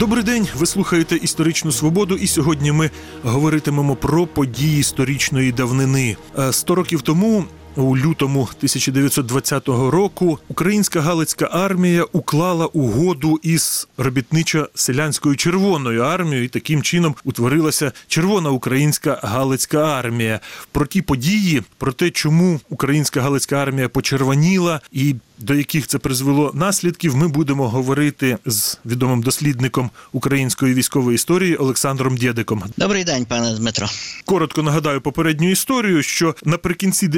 Добрий день. Ви слухаєте історичну свободу, і сьогодні ми говоритимемо про події історичної давнини. Е, Сто років тому. У лютому 1920 року українська галицька армія уклала угоду із робітничо-селянською червоною армією, і таким чином утворилася червона українська галицька армія. Про ті події, про те, чому українська галицька армія почервоніла і до яких це призвело наслідків, ми будемо говорити з відомим дослідником української військової історії Олександром Дєдиком. Добрий день, пане Дмитро. Коротко нагадаю попередню історію, що наприкінці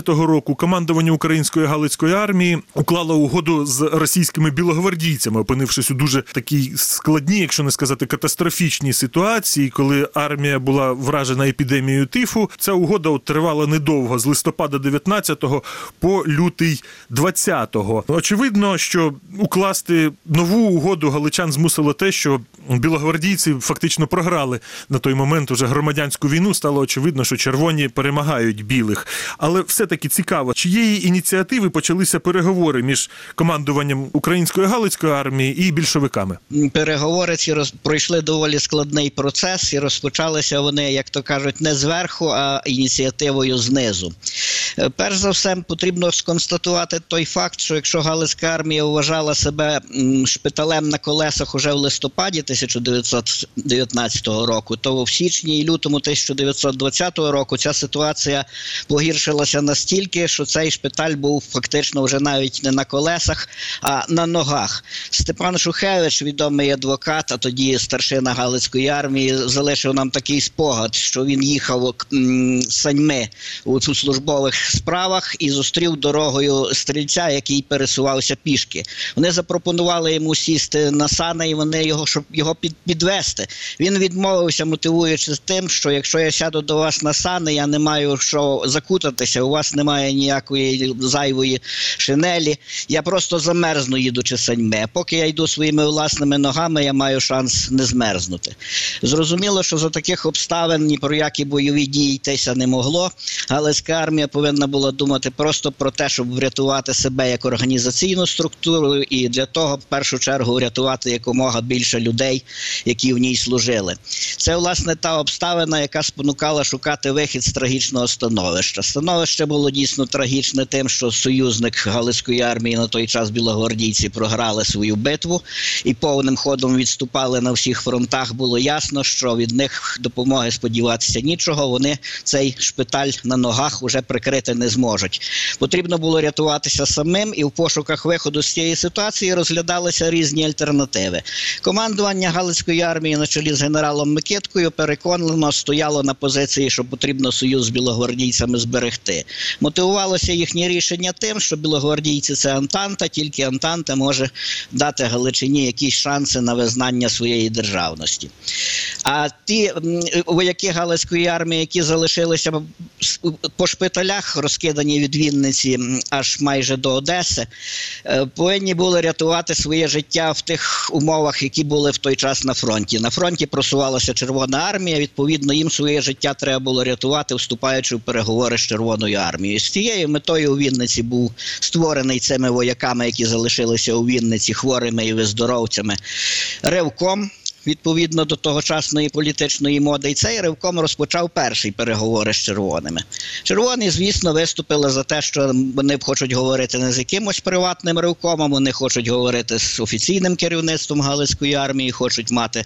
19-го року командування української галицької армії уклало угоду з російськими білогвардійцями, опинившись у дуже такій складній, якщо не сказати катастрофічній ситуації, коли армія була вражена епідемією тифу. Ця угода тривала недовго з листопада 19-го по лютий 20-го. Очевидно, що укласти нову угоду галичан змусило те, що білогвардійці фактично програли на той момент уже громадянську війну. Стало очевидно, що червоні перемагають білих. Але все-таки цікаво, чиєї ініціативи почалися переговори між командуванням української галицької армії і більшовиками. Переговори ці роз... пройшли доволі складний процес, і розпочалися вони, як то кажуть, не зверху, а ініціативою знизу. Е, Перш за все, потрібно сконстатувати той факт, що якщо Галицька армія вважала себе шпиталем на колесах уже в листопаді 1919 року, то в січні і лютому 1920 року ця ситуація погіршилася настільки, що цей шпиталь був фактично вже навіть не на колесах, а на ногах. Степан Шухевич, відомий адвокат, а тоді старшина Галицької армії, залишив нам такий спогад, що він їхав саньми у службових справах і зустрів дорогою стрільця, який пересувався пішки. Вони запропонували йому сісти на сани, і вони його щоб його під, підвести. Він відмовився, мотивуючи тим, що якщо я сяду до вас на сани, я не маю що закутатися. У вас немає ніякої зайвої шинелі. Я просто замерзну, їдучи саньми. Поки я йду своїми власними ногами, я маю шанс не змерзнути. Зрозуміло, що за таких обставин ні про які бойові дії йтися не могло. Галицька армія повинна була думати просто про те, щоб врятувати себе як організаційну структуру, і для того, в першу чергу, врятувати якомога більше людей, які в ній служили. Це власне та обставина, яка спонукала шукати вихід з трагічного становища. Становище було дійсно трагічне, тим, що союзник Галицької армії на той час білогвардійці програли свою битву і повним ходом відступали на всіх фронтах. Було ясно, що від них допомоги сподіватися нічого. Вони цей шпиталь на ногах уже прикрити не зможуть. Потрібно було рятуватися самим, і в пошуках виходу з цієї ситуації розглядалися різні альтернативи. Командування Галицької армії на чолі з генералом Микиткою переконано стояло на позиції, що потрібно союз з білогвардійцями зберегти. Мотивувалося їхнє рішення тим, що білогвардійці це Антанта, тільки Антанта може дати Галичині якісь шанси на визнання своєї державності. А ті вояки Галицької армії, які залишилися по шпиталях, розкидані від Вінниці аж майже до Одеси, е, повинні були рятувати своє життя в тих умовах, які були в той час на фронті. На фронті просувалася Червона армія. Відповідно, їм своє життя треба було рятувати, вступаючи в переговори з Червоною армією. З цією метою у Вінниці був створений цими вояками, які залишилися у Вінниці хворими і виздоровцями. Ревком. Відповідно до тогочасної політичної моди, і цей ривком розпочав перший переговори з червоними. Червоні, звісно, виступили за те, що вони хочуть говорити не з якимось приватним ривкомом, вони хочуть говорити з офіційним керівництвом Галицької армії, хочуть мати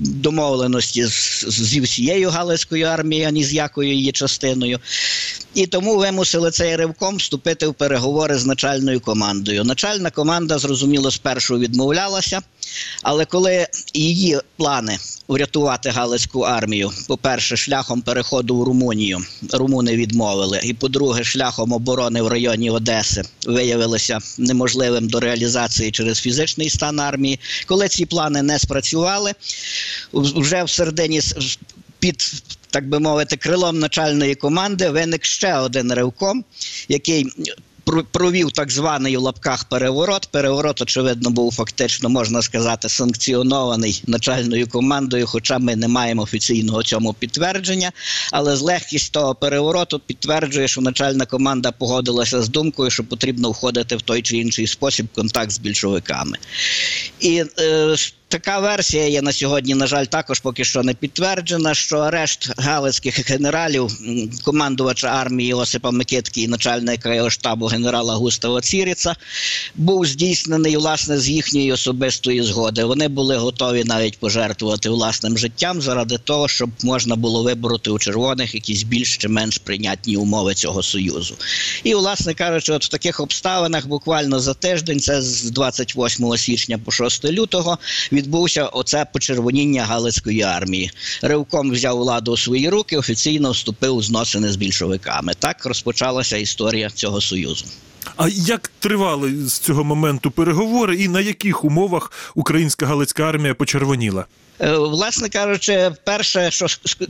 домовленості з, зі всією Галицькою армією, а ні з якою її частиною. І тому вимусили цей ривком вступити в переговори з начальною командою. Начальна команда, зрозуміло, спершу відмовлялася, але коли її плани врятувати Галицьку армію, по-перше, шляхом переходу в Румунію, румуни відмовили, і по-друге, шляхом оборони в районі Одеси виявилося неможливим до реалізації через фізичний стан армії. Коли ці плани не спрацювали, вже в середині під так би мовити, крилом начальної команди виник ще один ревком, який провів так званий у лапках переворот. Переворот, очевидно, був фактично, можна сказати, санкціонований начальною командою, хоча ми не маємо офіційного цьому підтвердження. Але з легкість того перевороту підтверджує, що начальна команда погодилася з думкою, що потрібно входити в той чи інший спосіб контакт з більшовиками. І е, така версія є на сьогодні, на жаль, також поки що не підтверджена, що арешт галицьких генералів, командувача армії Осипа Микитки і начальника його штабу генерала Густава Ціріца, був здійснений власне з їхньої особистої згоди. Вони були готові навіть пожертвувати власним життям заради того, щоб можна було вибороти у червоних якісь більш чи менш прийнятні умови цього союзу. І, власне кажучи, от в таких обставинах буквально за тиждень, це з 28 січня по 6 лютого, відбувся оце почервоніння Галицької армії. Ривком взяв владу у свої руки, офіційно вступив у зносини з більшовиками. Так розпочалася історія цього союзу. А як тривали з цього моменту переговори, і на яких умовах українська галицька армія почервоніла? Е, Власне кажучи, перше, що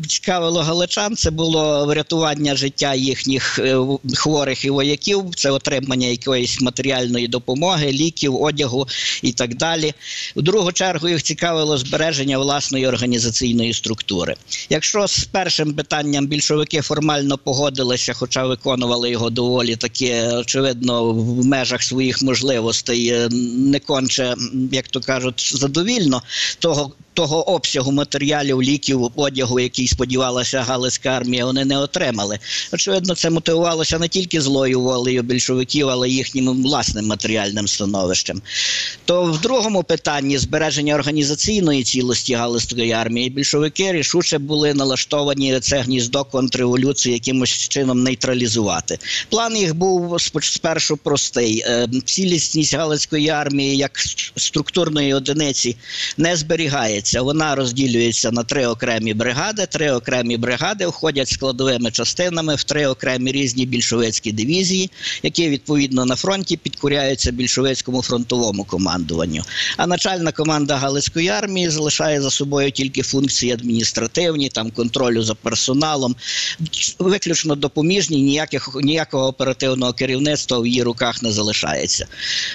цікавило галичан, це було врятування життя їхніх е, хворих і вояків, це отримання якоїсь матеріальної допомоги, ліків, одягу і так далі. В другу чергу їх цікавило збереження власної організаційної структури. Якщо з першим питанням більшовики формально погодилися, хоча виконували його доволі таки очевидно в межах своїх можливостей, е, не конче, як то кажуть, задовільно того. Того обсягу матеріалів, ліків, одягу, який сподівалася Галицька армія, вони не отримали. Очевидно, це мотивувалося не тільки злою волею більшовиків, але й їхнім власним матеріальним становищем. То в другому питанні збереження організаційної цілості Галицької армії більшовики рішуче були налаштовані це гніздо контрреволюції якимось чином нейтралізувати. План їх був спершу простий: Е, цілісність Галицької армії як структурної одиниці не зберігається. Вона розділюється на три окремі бригади. Три окремі бригади входять складовими частинами в три окремі різні більшовицькі дивізії, які відповідно на фронті підкоряються більшовицькому фронтовому командуванню. А начальна команда Галицької армії залишає за собою тільки функції адміністративні, там контролю за персоналом, виключно допоміжні, ніяких ніякого оперативного керівництва в її руках не залишається.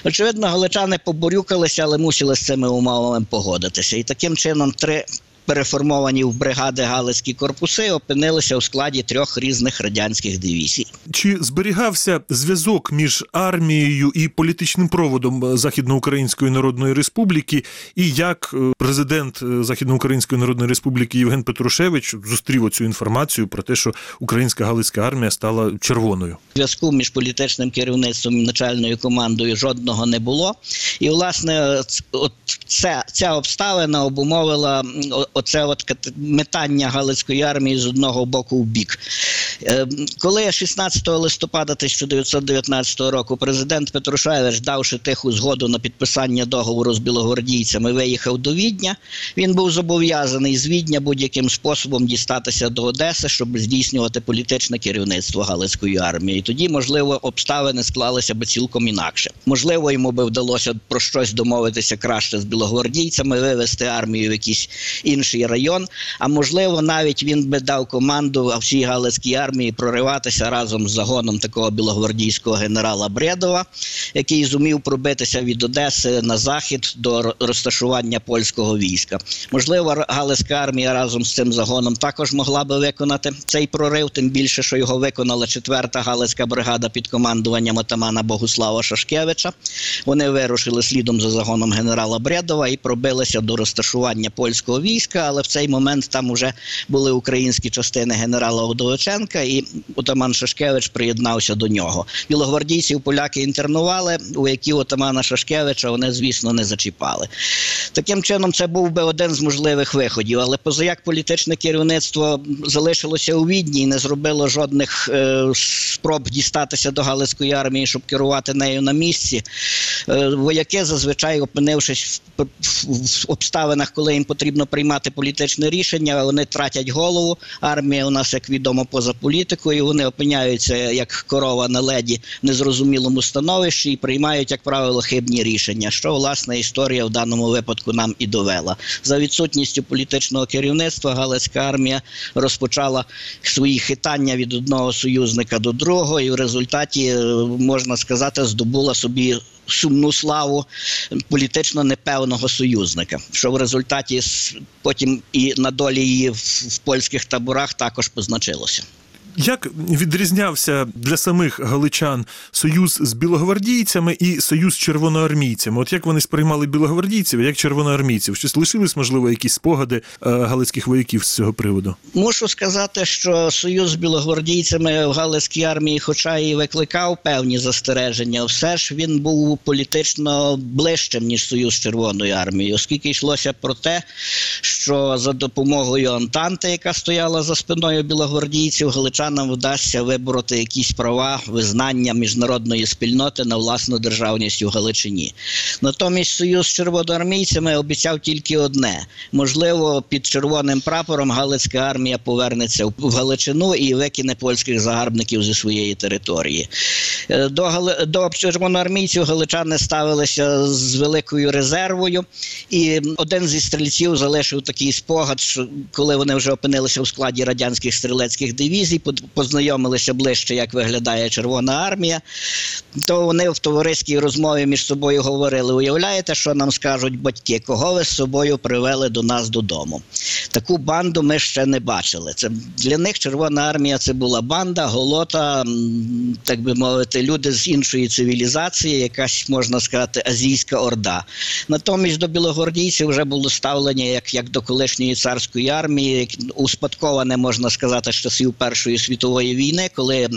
Очевидно, галичани поборюкалися, але мусили з цими умовами погодитися. І таким чином три. Переформовані в бригади галицькі корпуси опинилися у складі трьох різних радянських дивізій. Чи зберігався зв'язок між армією і політичним проводом е, Західноукраїнської Народної Республіки, і як е, президент е, Західноукраїнської Народної Республіки Євген Петрушевич зустрів оцю інформацію про те, що українська галицька армія стала червоною? Зв'язку між політичним керівництвом і начальною командою жодного не було. І, власне, от це, ця обставина обумовила оце от метання Галицької армії з одного боку в бік. Е, Коли 16 листопада 1919 року президент Петрушевич, давши тиху згоду на підписання договору з білогвардійцями, виїхав до Відня, він був зобов'язаний з Відня будь-яким способом дістатися до Одеси, щоб здійснювати політичне керівництво Галицької армії. І тоді, можливо, обставини склалися би цілком інакше. Можливо, йому би вдалося про щось домовитися краще з білогвардійцями, вивести армію в якийсь інший район. А можливо, навіть він би дав команду всій Галицькій армії прориватися разом з загоном такого білогвардійського генерала Бредова, який зумів пробитися від Одеси на захід до розташування польського війська. Можливо, Галицька армія разом з цим загоном також могла би виконати цей прорив, тим більше, що його виконала четверта Галицька бригада під командуванням отамана Богуслава Шашкевича. Вони вирушили слідом за загоном генерала Бредова і пробилися до розташування польського війська, але в цей момент там вже були українські частини генерала Удовиченка, і отаман Шашкевич приєднався до нього. Білогвардійців поляки інтернували, у які отамана Шашкевича вони, звісно, не зачіпали. Таким чином, це був би один з можливих виходів. Але позаяк політичне керівництво залишилося у відні і не зробило жодних е, спроб дістатися до Галицької армії, щоб керувати нею на місці. Е, вояки зазвичай опинившись в, в, в обставинах, коли їм потрібно приймати політичне рішення, вони тратять голову. Армія у нас, як відомо, поза політикою. Вони опиняються як корова на леді в незрозумілому становищі і приймають, як правило, хибні рішення. Що власне історія в даному випадку нам і довела. За відсутністю політичного керівництва Галицька армія розпочала свої хитання від одного союзника до другого, і в результаті е, можна сказати, здобула собі. Сумну славу політично непевного союзника, що в результаті потім і на долі її в, польських таборах також позначилося. Як відрізнявся для самих галичан союз з білогвардійцями і союз з червоноармійцями? От як вони сприймали білогвардійців, як червоноармійців? Щось лишились, можливо, якісь спогади е, галицьких вояків з цього приводу? Мушу сказати, що союз з білогвардійцями в Галицькій армії, хоча і викликав певні застереження, все ж він був політично ближчим ніж союз з Червоною армією, оскільки йшлося про те, що за допомогою Антанти, яка стояла за спиною білогвардійців, галичанам вдасться вибороти якісь права визнання міжнародної спільноти на власну державність у Галичині. Натомість союз з червоноармійцями обіцяв тільки одне: можливо, під червоним прапором Галицька армія повернеться в Галичину і викине польських загарбників зі своєї території. Е, До, Гали- до червоноармійців галичани ставилися з великою резервою, і один зі стрільців залишив такий спогад, що коли вони вже опинилися у складі радянських стрілецьких дивізій, познайомилися ближче, як виглядає Червона армія, то вони в товариській розмові між собою говорили: уявляєте, що нам скажуть батьки, кого ви з собою привели до нас додому? Таку банду ми ще не бачили. Це для них Червона армія це була банда, голота, так би мовити, люди з іншої цивілізації, якась можна сказати, азійська орда. Натомість до білогвардійців вже було ставлення як, як до колишньої царської армії, успадковане можна сказати з часів Першої світової війни, коли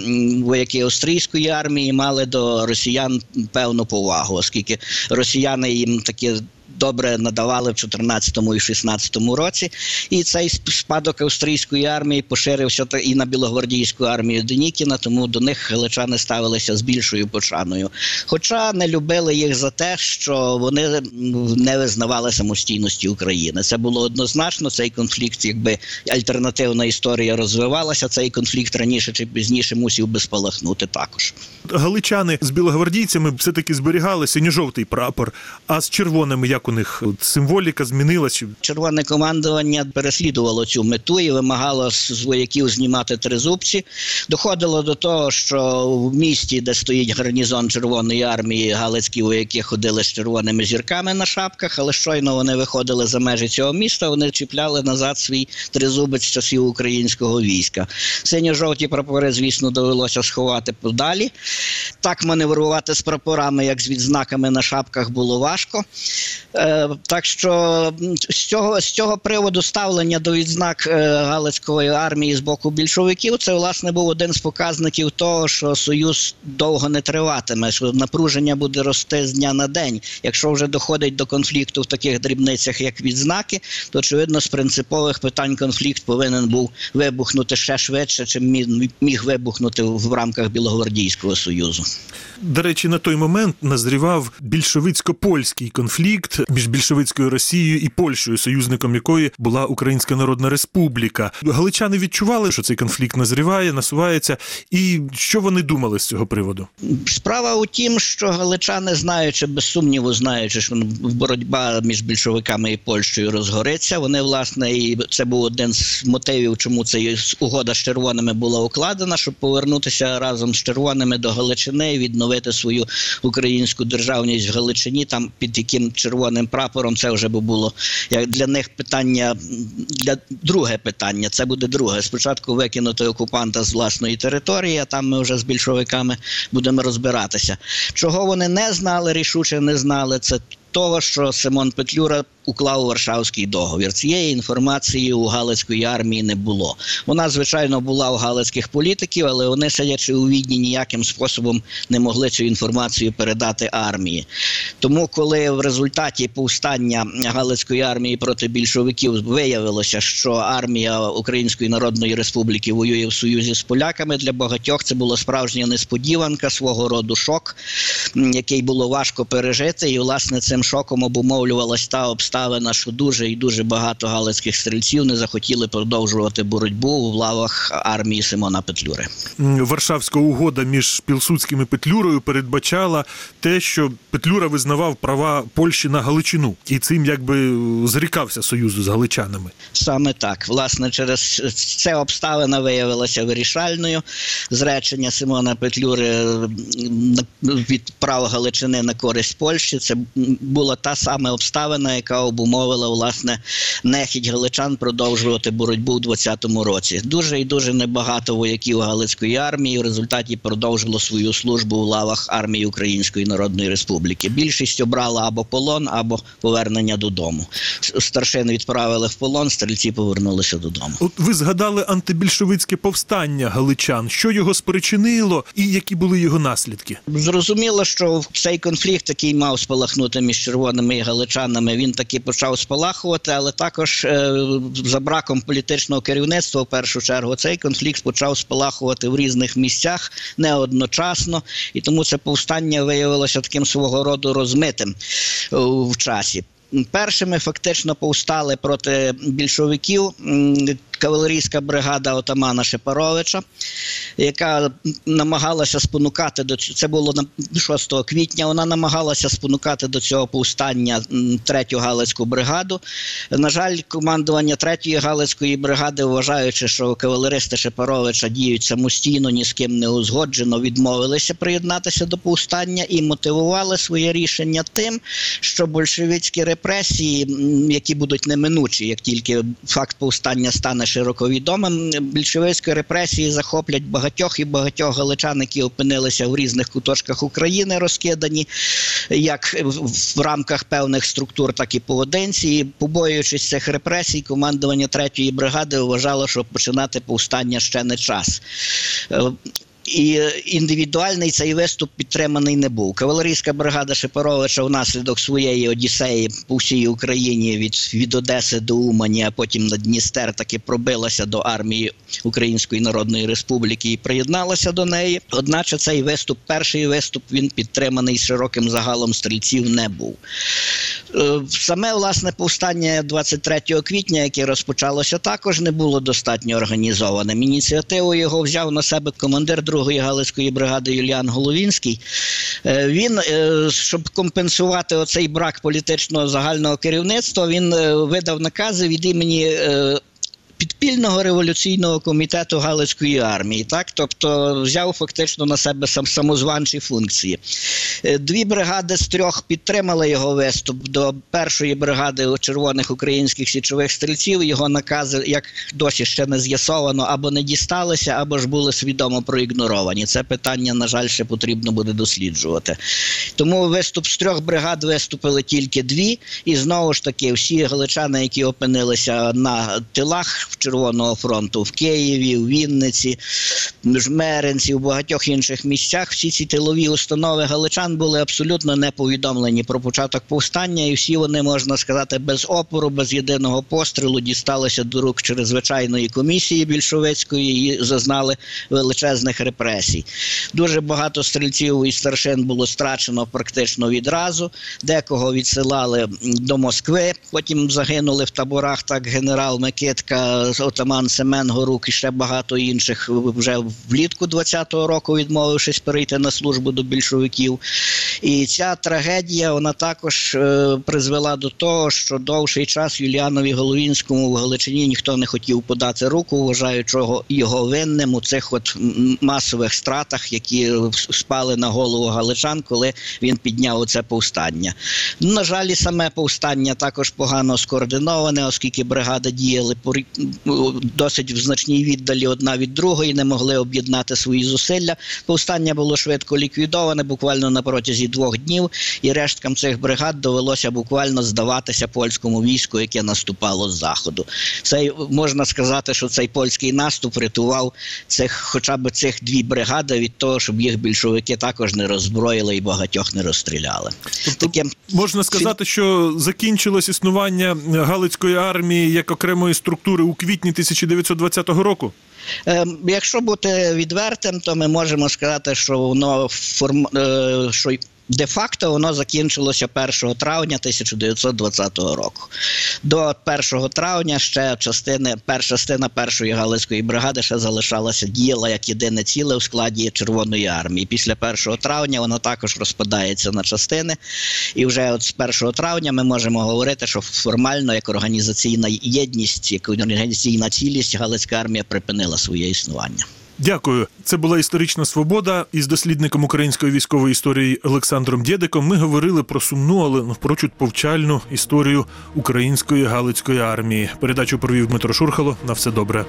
вояки австрійської армії мали до росіян певну повагу, оскільки росіяни їм такі. Добре надавали в 14 і 16 році, і цей спадок австрійської армії поширився і на білогвардійську армію Денікіна, тому до них галичани ставилися з більшою пошаною. Хоча не любили їх за те, що вони не визнавали самостійності України. Це було однозначно. Цей конфлікт, якби альтернативна історія розвивалася, цей конфлікт раніше чи пізніше мусів би спалахнути також. Галичани з білогвардійцями все-таки зберігали синьо-жовтий прапор, а з червоними як у них символіка змінилась? Червоне командування переслідувало цю мету і вимагало з вояків знімати тризубці. Доходило до того, що в місті, де стоїть гарнізон Червоної армії, галицькі вояки ходили з червоними зірками на шапках, але щойно вони виходили за межі цього міста, вони чіпляли назад свій тризубець часів українського війська. Синьо-жовті прапори, звісно, довелося сховати подалі. Так маневрувати з прапорами, як з відзнаками на шапках, було важко. Е, так що з цього, з цього приводу ставлення до відзнак е, Галицької армії з боку більшовиків, це власне був один з показників того, що союз довго не триватиме, що напруження буде рости з дня на день. Якщо вже доходить до конфлікту в таких дрібницях, як відзнаки, то очевидно з принципових питань конфлікт повинен був вибухнути ще швидше, чим міг, вибухнути в рамках Білогвардійського союзу. До речі, на той момент назрівав більшовицько-польський конфлікт між більшовицькою Росією і Польщею, союзником якої була Українська Народна Республіка. Галичани відчували, що цей конфлікт назріває, насувається, і що вони думали з цього приводу? Справа у тім, що галичани, знаючи без сумніву, знаючи, що боротьба між більшовиками і Польщею розгориться, вони власне і це був один з мотивів, чому ця угода з червоними була укладена, щоб повернутися разом з червоними до Галичини і відновити свою українську державність в Галичині. Там під яким червоним прапором це вже би було як для них питання для друге питання. Це буде друге. Спочатку викинути окупанта з власної території, а там ми вже з більшовиками будемо розбиратися. Чого вони не знали, рішуче не знали, це того, що Симон Петлюра уклав Варшавський договір. Цієї інформації у Галицької армії не було. Вона, звичайно, була у галицьких політиків, але вони, сидячи у відні, ніяким способом не могли цю інформацію передати армії. Тому, коли в результаті повстання Галицької армії проти більшовиків виявилося, що армія Української Народної Республіки воює в союзі з поляками, для багатьох це була справжня несподіванка, свого роду шок, який було важко пережити. І, власне, цим шоком обумовлювалась та обставина, що дуже і дуже багато галицьких стрільців не захотіли продовжувати боротьбу в лавах армії Симона Петлюри. Варшавська угода між Пілсудським і Петлюрою передбачала те, що Петлюра визнавав права Польщі на Галичину, і цим якби зрікався союзу з галичанами. Саме так. Власне, через це обставина виявилася вирішальною. Зречення Симона Петлюри від право Галичини на користь Польщі. Це була та сама обставина, яка обумовила власне нехідь галичан продовжувати боротьбу у 20-му році. Дуже і дуже небагато вояків Галицької армії в результаті продовжило свою службу у лавах армії Української Народної Республіки. Більшість обрала або полон, або повернення додому. С- Старшин відправили в полон, стрільці повернулися додому. От ви згадали антибільшовицьке повстання галичан. Що його спричинило і які були його наслідки? Зрозуміло, що цей конфлікт, який мав спалахнути між червоними і галичанами, він таки почав спалахувати, але також е, за браком політичного керівництва, в першу чергу, цей конфлікт почав спалахувати в різних місцях не одночасно, і тому це повстання виявилося таким свого роду розмитим е, в часі. Першими фактично повстали проти більшовиків кавалерійська бригада отамана Шепаровича, яка намагалася спонукати до ць- це було на 6 квітня. Вона намагалася спонукати до цього повстання третю галицьку бригаду. На жаль, командування третьої галицької бригади, вважаючи, що кавалеристи Шепаровича діють самостійно, ні з ким не узгоджено, відмовилися приєднатися до повстання і мотивували своє рішення тим, що большевицькі репресії, які будуть неминучі, як тільки факт повстання стане широко відомим, більшовицькі репресії захоплять багатьох і багатьох галичан, які опинилися в різних куточках України, розкидані як в, рамках певних структур, так і поодинці. І побоюючись цих репресій, командування третьої бригади вважало, що починати повстання ще не час. І е, індивідуальний цей виступ підтриманий не був. Кавалерійська бригада Шепаровича внаслідок своєї одіссеї по всій Україні від, від Одеси до Умані, а потім на Дністер таки пробилася до армії Української Народної Республіки і приєдналася до неї. Одначе цей виступ, перший виступ, він підтриманий широким загалом стрільців не був. Е, Саме власне повстання 23 квітня, яке розпочалося, також не було достатньо організованим. Ініціативу його взяв на себе командир 2-ї галицької бригади Юліан Головінський. Е, Він, е, щоб компенсувати оцей брак політичного загального керівництва, він е, видав накази від імені. Підпільного революційного комітету Галицької армії, так тобто взяв фактично на себе сам самозванчі функції. Е, Дві бригади з трьох підтримали його виступ. До першої бригади червоних українських січових стрільців його накази, як досі ще не з'ясовано, або не дісталися, або ж були свідомо проігноровані. Це питання, на жаль, ще потрібно буде досліджувати. Тому виступ з трьох бригад виступили тільки дві, і знову ж таки всі галичани, які опинилися на тилах Червоного фронту в Києві, в Вінниці, Жмеринці, в багатьох інших місцях, всі ці тилові установи галичан були абсолютно не повідомлені про початок повстання, і всі вони, можна сказати, без опору, без єдиного пострілу дісталися до рук чрезвичайної комісії більшовицької і зазнали величезних репресій. Дуже багато стрільців і старшин було страчено практично відразу. Декого відсилали до Москви, потім загинули в таборах. Так генерал Микитка, отаман Семен Горук і ще багато інших вже влітку 20-го року, відмовившись перейти на службу до більшовиків. І ця трагедія вона також е, призвела до того, що довший час Юліанові Головінському в Галичині ніхто не хотів подати руку, вважаючи його- винним у цих от масових стратах, які спали на голову галичан, коли він підняв це повстання. На жаль, саме повстання також погано скоординоване, оскільки бригади діяли досить в значній віддалі одна від другої, не могли об'єднати свої зусилля. Повстання було швидко ліквідоване, буквально на протязі двох днів, і решткам цих бригад довелося буквально здаватися польському війську, яке наступало з заходу. Цей можна сказати, що цей польський наступ рятував цих, хоча б цих дві бригади від того, щоб їх більшовики також не роззброїли і багатьох не розстріляли. Тобто Таким можна сказати, що закінчилось існування Галицької армії як окремої структури у квітні 1920 року. Ем, Якщо бути відвертим, то ми можемо сказати, що воно форм... е, що де-факто воно закінчилося 1 травня 1920 року. До 1 травня ще частини, перша частина першої галицької бригади ще залишалася, діяла як єдине ціле у складі Червоної армії. Після 1 травня вона також розпадається на частини. І вже от з 1 травня ми можемо говорити, що формально як організаційна єдність, як організаційна цілість Галицька армія припинила своє існування. Дякую. Це була історична свобода. Із дослідником української військової історії Олександром Дєдиком ми говорили про сумну, але навпрочуд повчальну історію української галицької армії. Передачу провів Дмитро Шурхало. На все добре.